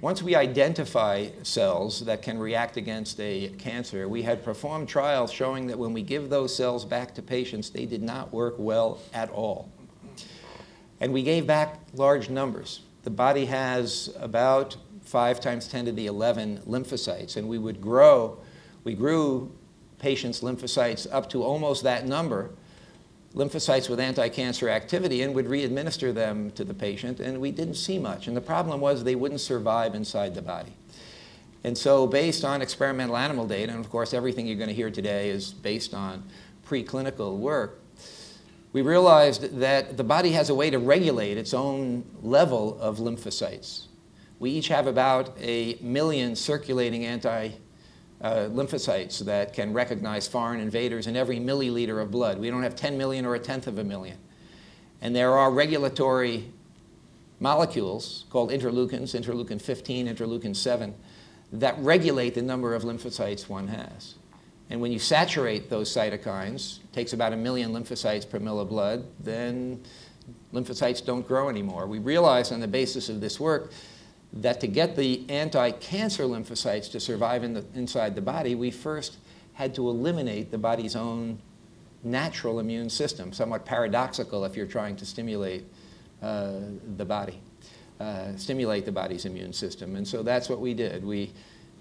once we identify cells that can react against a cancer, we had performed trials showing that when we give those cells back to patients, they did not work well at all. And we gave back large numbers. The body has about 5 times 10 to the 11 lymphocytes, and we would grow, we grew patients' lymphocytes up to almost that number lymphocytes with anti-cancer activity and would re-administer them to the patient, and we didn't see much. And the problem was they wouldn't survive inside the body. And so based on experimental animal data, and of course everything you're going to hear today is based on preclinical work, we realized that the body has a way to regulate its own level of lymphocytes. We each have about a million circulating anti uh, lymphocytes that can recognize foreign invaders in every milliliter of blood. We don't have 10 million or a tenth of a million. And there are regulatory molecules called interleukins, interleukin 15, interleukin 7, that regulate the number of lymphocytes one has. And when you saturate those cytokines, it takes about a million lymphocytes per mill of blood, then lymphocytes don't grow anymore. We realized on the basis of this work that to get the anti-cancer lymphocytes to survive in the, inside the body, we first had to eliminate the body's own natural immune system, somewhat paradoxical if you're trying to stimulate uh, the body, uh, stimulate the body's immune system. And so that's what we did. We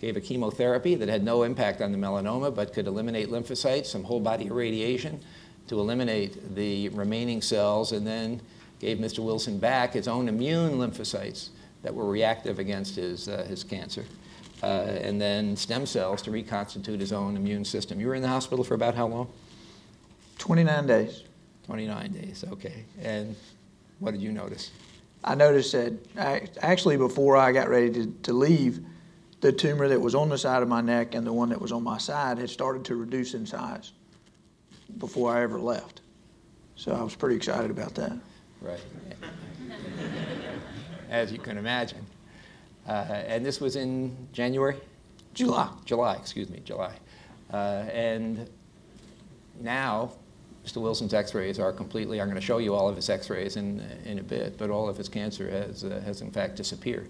gave a chemotherapy that had no impact on the melanoma but could eliminate lymphocytes, some whole body irradiation to eliminate the remaining cells, and then gave Mr. Wilson back his own immune lymphocytes that were reactive against his, uh, his cancer. Uh, and then stem cells to reconstitute his own immune system. You were in the hospital for about how long? 29 days. 29 days, okay. And what did you notice? I noticed that I, actually before I got ready to, to leave, the tumor that was on the side of my neck and the one that was on my side had started to reduce in size before I ever left. So I was pretty excited about that. Right as you can imagine. Uh, and this was in January? July. July, excuse me, July. Uh, and now, Mr. Wilson's x-rays are completely, I'm going to show you all of his x-rays in, in a bit, but all of his cancer has, uh, has in fact disappeared.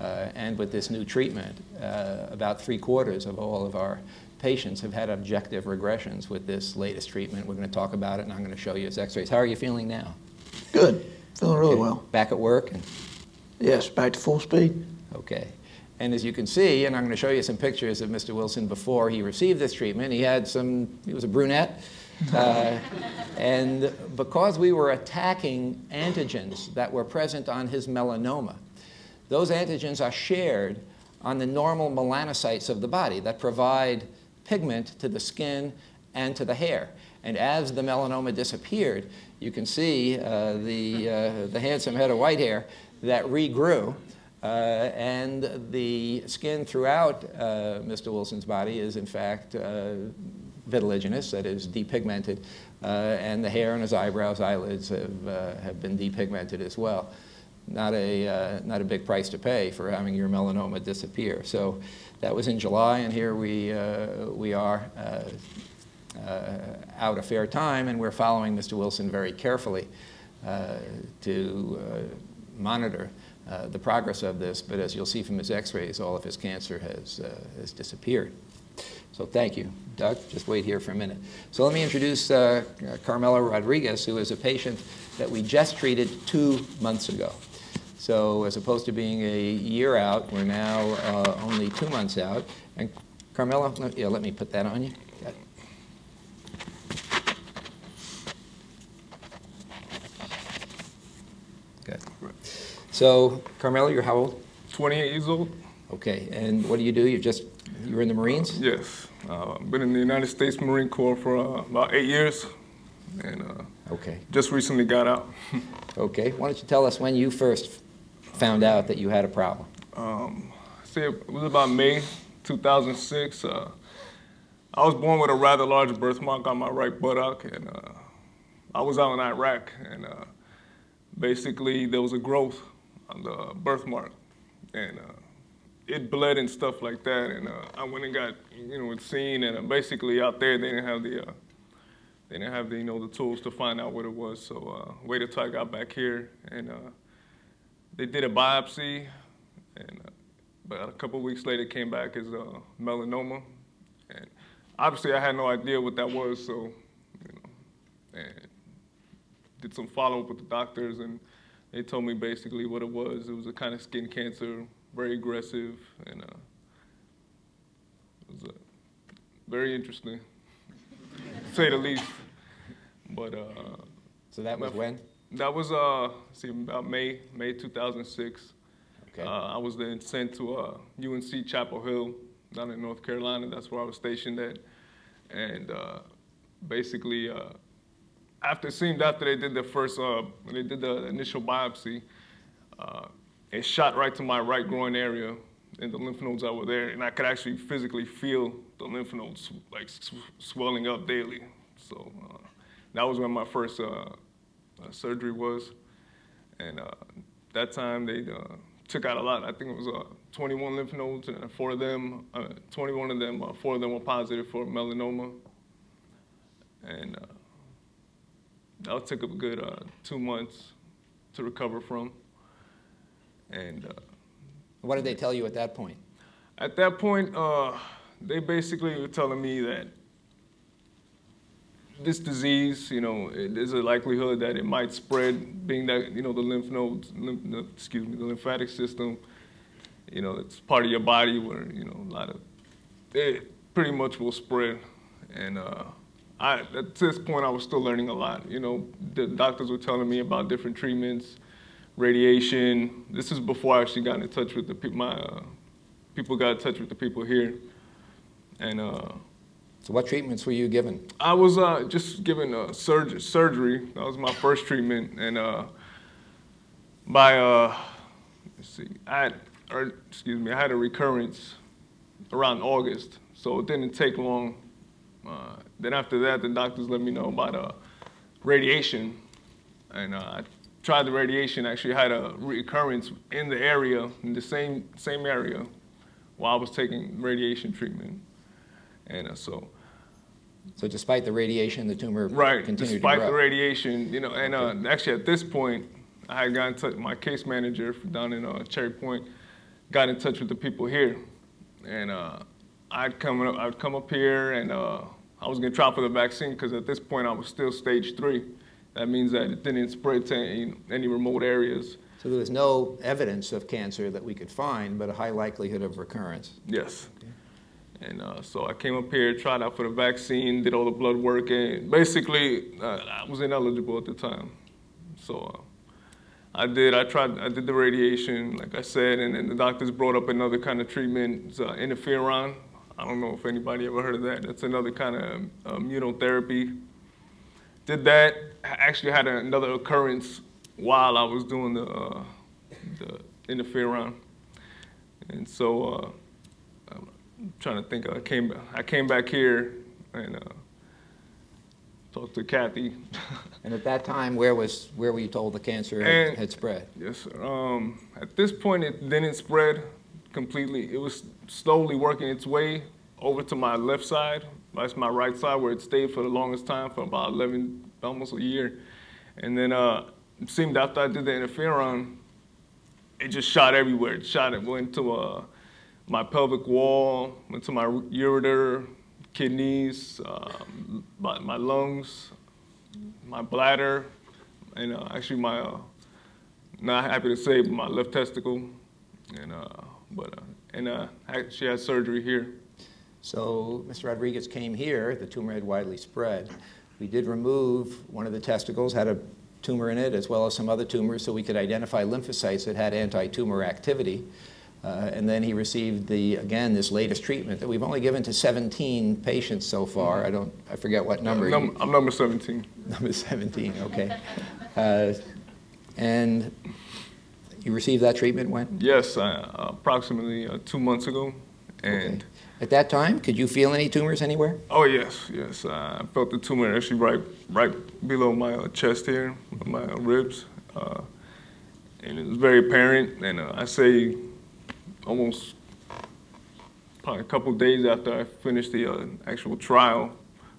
Uh, and with this new treatment, uh, about three quarters of all of our patients have had objective regressions with this latest treatment. We're going to talk about it, and I'm going to show you his x-rays. How are you feeling now? Good. Feeling really okay. well. Back at work? And Yes, back to full speed. Okay. And as you can see, and I'm going to show you some pictures of Mr. Wilson before he received this treatment, he had some, he was a brunette. Uh, and because we were attacking antigens that were present on his melanoma, those antigens are shared on the normal melanocytes of the body that provide pigment to the skin and to the hair. And as the melanoma disappeared, you can see uh, the, uh, the handsome head of white hair that regrew. Uh, and the skin throughout uh, Mr. Wilson's body is, in fact, uh, vitiliginous, that is, depigmented. Uh, and the hair on his eyebrows, eyelids have, uh, have been depigmented as well. Not a, uh, not a big price to pay for having your melanoma disappear. So that was in July, and here we, we are out a fair time, and we're following Mr. Wilson very carefully to monitor uh, the progress of this, but as you'll see from his x-rays, all of his cancer has, uh, has disappeared. So thank you. Doug, just wait here for a minute. So let me introduce uh, Carmelo Rodriguez, who is a patient that we just treated two months ago. So as opposed to being a year out, we're now uh, only two months out. And Carmela, yeah, let me put that on you. So, Carmelo, you're how old? 28 years old. Okay, and what do you do? You just, you're in the Marines? Uh, yes. Uh, been in the United States Marine Corps for uh, about eight years, and uh, okay. just recently got out. okay, why don't you tell us when you first found out that you had a problem? Um, see, it was about May 2006. Uh, I was born with a rather large birthmark on my right buttock, and uh, I was out in Iraq, and basically there was a growth the birthmark, and uh, it bled and stuff like that. And uh, I went and got you know it seen, and uh, basically out there they didn't have the they didn't have the you know the tools to find out what it was. So uh, waited till I got back here, and they did a biopsy, and but a couple weeks later, came back as uh, melanoma, and obviously I had no idea what that was. So, you know, and did some follow up with the doctors, and they told me basically what it was. It was a kind of skin cancer, very aggressive, and uh, it was uh, very interesting, to say the least. But uh, So that was when? that was uh, see about May May 2006. Okay. Uh, I was then sent to uh, UNC Chapel Hill down in North Carolina. That's where I was stationed at. And uh, basically, uh, after it seemed after they did the first, uh, when they did the initial biopsy, uh, it shot right to my right groin area and the lymph nodes that were there, and I could actually physically feel the lymph nodes like sw- swelling up daily. So uh, that was when my first uh, uh, surgery was, and uh, that time they took out a lot. I think it was uh, 21 lymph nodes, and four of them, uh, 21 of them, four of them were positive for melanoma, and that took a good uh, two months to recover from. And uh, What did they tell you at that point? at that point, uh, they basically were telling me that this disease, you know, there's a likelihood that it might spread, being that you know the lymph nodes, lymph, excuse me, the lymphatic system, you know, it's part of your body where you know a lot of it pretty much will spread, and uh, I at this point I was still learning a lot. You know, the doctors were telling me about different treatments, radiation. This is before I actually got in touch with the pe- my uh, people got in touch with the people here, and. Uh, So what treatments were you given? I was uh, just given uh, surg- surgery. That was my first treatment, and uh, by uh, let's see, I had, or excuse me, I had a recurrence around August, so it didn't take long. Uh, then after that, the doctors let me know about uh, radiation, and uh, I tried the radiation. Actually, had a recurrence in the area, in the same same area, while I was taking radiation treatment, and uh, so. So despite the radiation, the tumor Right, continued despite to the radiation, you know, and uh, actually at this point, I had gotten in touch, my case manager down in uh, Cherry Point got in touch with the people here. And uh, I'd come up, I'd come up here and uh, I was gonna try for the vaccine because at this point I was still stage three. That means that it didn't spread to any, any remote areas. So there was no evidence of cancer that we could find, but a high likelihood of recurrence. Yes. And uh, so I came up here, tried out for the vaccine, did all the blood work, and basically uh, I was ineligible at the time. So uh, I did. I tried. I did the radiation, like I said, and then the doctors brought up another kind of treatment, uh, interferon. I don't know if anybody ever heard of that. That's another kind of um, immunotherapy. Did that. I Actually, had another occurrence while I was doing the uh, the interferon, and so. Uh, I'm trying to think. I came I came back here and uh, talked to Kathy. And at that time, where was, where were you told the cancer had- And- had spread? yes, sir. Um, at this point, it didn't spread completely. It was slowly working its way over to my left side. That's my right side, where it stayed for the longest time, for about 11, almost a year. And then uh, it seemed after I did the interferon, it just shot everywhere. It shot. It went to uh, my pelvic wall, went to my ureter, kidneys, my, my lungs, my bladder, and uh, actually my, uh, not happy to say, but my left testicle, and uh, but uh, and uh, she had surgery here. So Mr. Rodriguez came here, the tumor had widely spread. We did remove one of the testicles, had a tumor in it, as well as some other tumors, so we could identify lymphocytes that had anti-tumor activity. Uh, And then he received the, again, this latest treatment that we've only given to 17 patients so far. I don't, I forget what number. Num- I'm number 17. Number 17, okay. Uh, And you received that treatment when? Yes, uh, approximately uh, two months ago, and. Okay. At that time, could you feel any tumors anywhere? Oh yes, yes. Uh, I felt the tumor actually right, right below my uh, chest here, my uh, ribs, uh, and it was very apparent. And uh, I say, almost probably a couple days after I finished the uh, actual trial,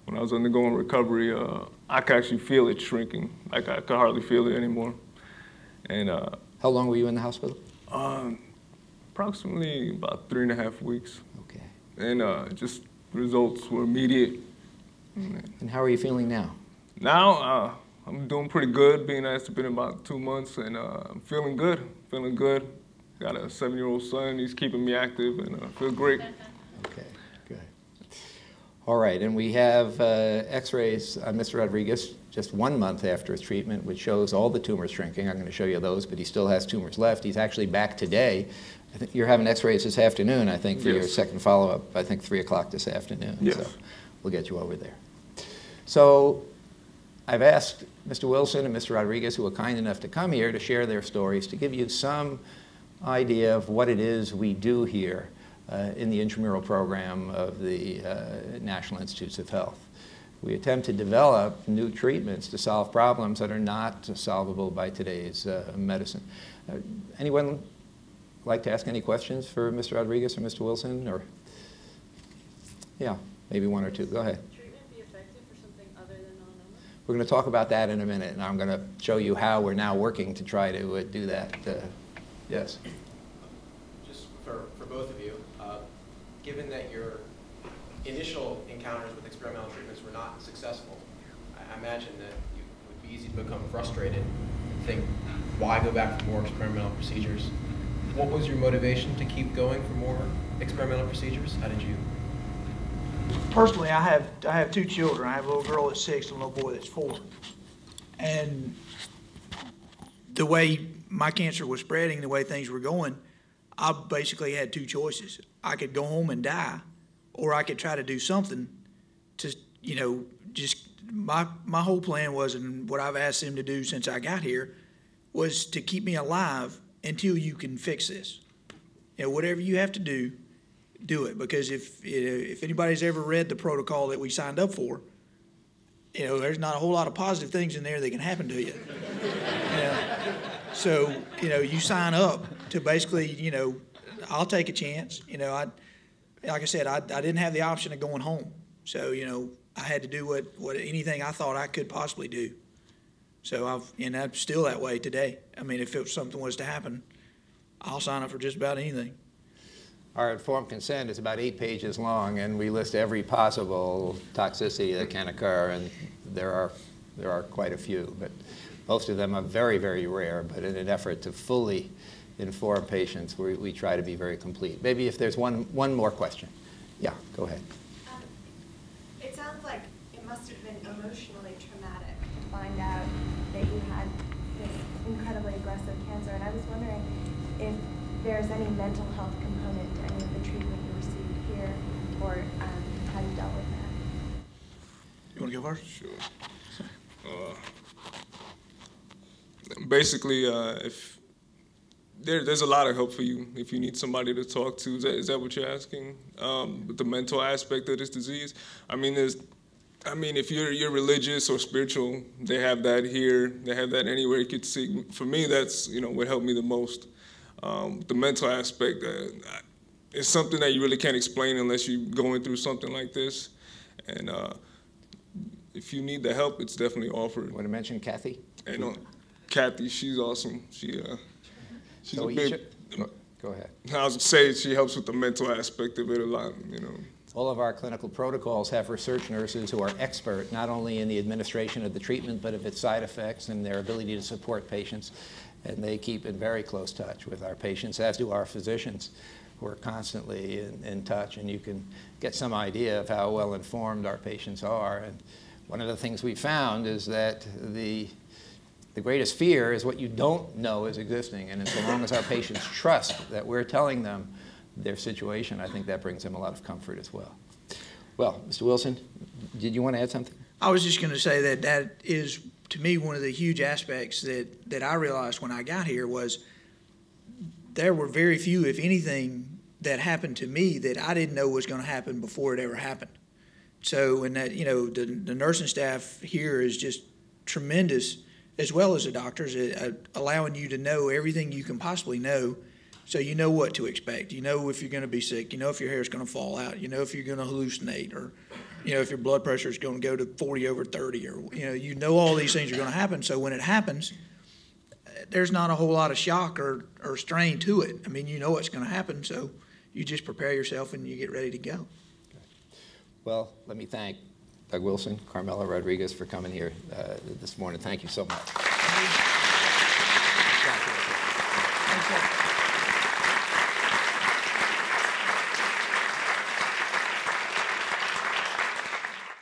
when I was undergoing recovery, uh, I could actually feel it shrinking. Like I could hardly feel it anymore. And uh, How long were you in the hospital? um, approximately about three and a half weeks, Okay. and uh, just results were immediate. And how are you feeling now? Now uh, I'm doing pretty good, being that it's been about two months, and uh, I'm feeling good. Feeling good. Got a seven-year-old son. He's keeping me active, and uh, feel great. Okay, good. All right, and we have uh, x-rays on Mr. Rodriguez just one month after his treatment, which shows all the tumors shrinking. I'm going to show you those, but he still has tumors left. He's actually back today. I think you're having x-rays this afternoon, I think, for your second follow-up, I think 3 o'clock this afternoon. Yes. So we'll get you over there. So I've asked Mr. Wilson and Mr. Rodriguez, who were kind enough to come here, to share their stories, to give you some idea of what it is we do here uh, in the intramural program of the uh, National Institutes of Health. We attempt to develop new treatments to solve problems that are not solvable by today's uh, medicine. Uh, anyone like to ask any questions for Mr. Rodriguez or Mr. Wilson? Or yeah, maybe one or two. Go ahead. treatment be effective for something other than melanoma? We're going to talk about that in a minute, and I'm going to show you how we're now working to try to uh, do that. Uh, yes. just for, for both of you, uh, given that your initial encounters with experimental treatments were not successful, I imagine that you would be easy to become frustrated and think, why go back for more experimental procedures? What was your motivation to keep going for more experimental procedures? How did you? Personally, I have, I have two children. I have a little girl that's six and a little boy that's four. And the way my cancer was spreading, the way things were going, I basically had two choices. I could go home and die, or I could try to do something you know, just my my whole plan was, and what I've asked them to do since I got here, was to keep me alive until you can fix this. You know, whatever you have to do, do it because if if anybody's ever read the protocol that we signed up for, you know, there's not a whole lot of positive things in there that can happen to you. you know? So you know, you sign up to basically, you know, I'll take a chance. You know, I like I said, I, I didn't have the option of going home, so you know, I had to do what what anything I thought I could possibly do. So I've and I'm still that way today. I mean, if it, something was to happen, I'll sign up for just about anything. Our informed consent is about eight pages long, and we list every possible toxicity that can occur, and there are, there are quite a few, but most of them are very, very rare, but in an effort to fully inform patients, we, we try to be very complete. Maybe if there's one, one more question. Yeah, go ahead. Um, It sounds like it must have been emotionally traumatic to find out that you had this incredibly aggressive cancer. And I was wondering if there's any mental health component to any of the treatment you received here or um, how you dealt with that. You want to go first? Sure. Uh, basically, uh, if there, there's a lot of help for you if you need somebody to talk to. Is that, is that what you're asking? Um, the mental aspect of this disease, I mean, there's, I mean, if you're you're religious or spiritual, they have that here. They have that anywhere you could see. For me, that's you know what helped me the most. Um, the mental aspect uh, is something that you really can't explain unless you're going through something like this, and. Uh, if you need the help, it's definitely offered. Want to mention Kathy? And uh, Kathy, she's awesome. She uh, she's So a big. Go ahead. I was say she helps with the mental aspect of it a lot. You know. All of our clinical protocols have research nurses who are expert not only in the administration of the treatment, but of its side effects and their ability to support patients. And they keep in very close touch with our patients, as do our physicians, who are constantly in, in touch. And you can get some idea of how well informed our patients are. And one of the things we found is that the the greatest fear is what you don't know is existing. And as long as our patients trust that we're telling them their situation, I think that brings them a lot of comfort as well. Well, Mr. Wilson, did you want to add something? I was just going to say that that is, to me, one of the huge aspects that, that I realized when I got here was there were very few, if anything, that happened to me that I didn't know was going to happen before it ever happened. So, and that, you know, the, the nursing staff here is just tremendous, as well as the doctors, uh, allowing you to know everything you can possibly know so you know what to expect. You know if you're going to be sick. You know if your hair is going to fall out. You know if you're going to hallucinate or, you know, if your blood pressure is going to go to 40 over 30 or, you know, you know all these things are going to happen. So when it happens, there's not a whole lot of shock or, or strain to it. I mean, you know what's going to happen. So you just prepare yourself and you get ready to go. Well, let me thank Doug Wilson, Carmelo Rodriguez for coming here uh, this morning. Thank you so much.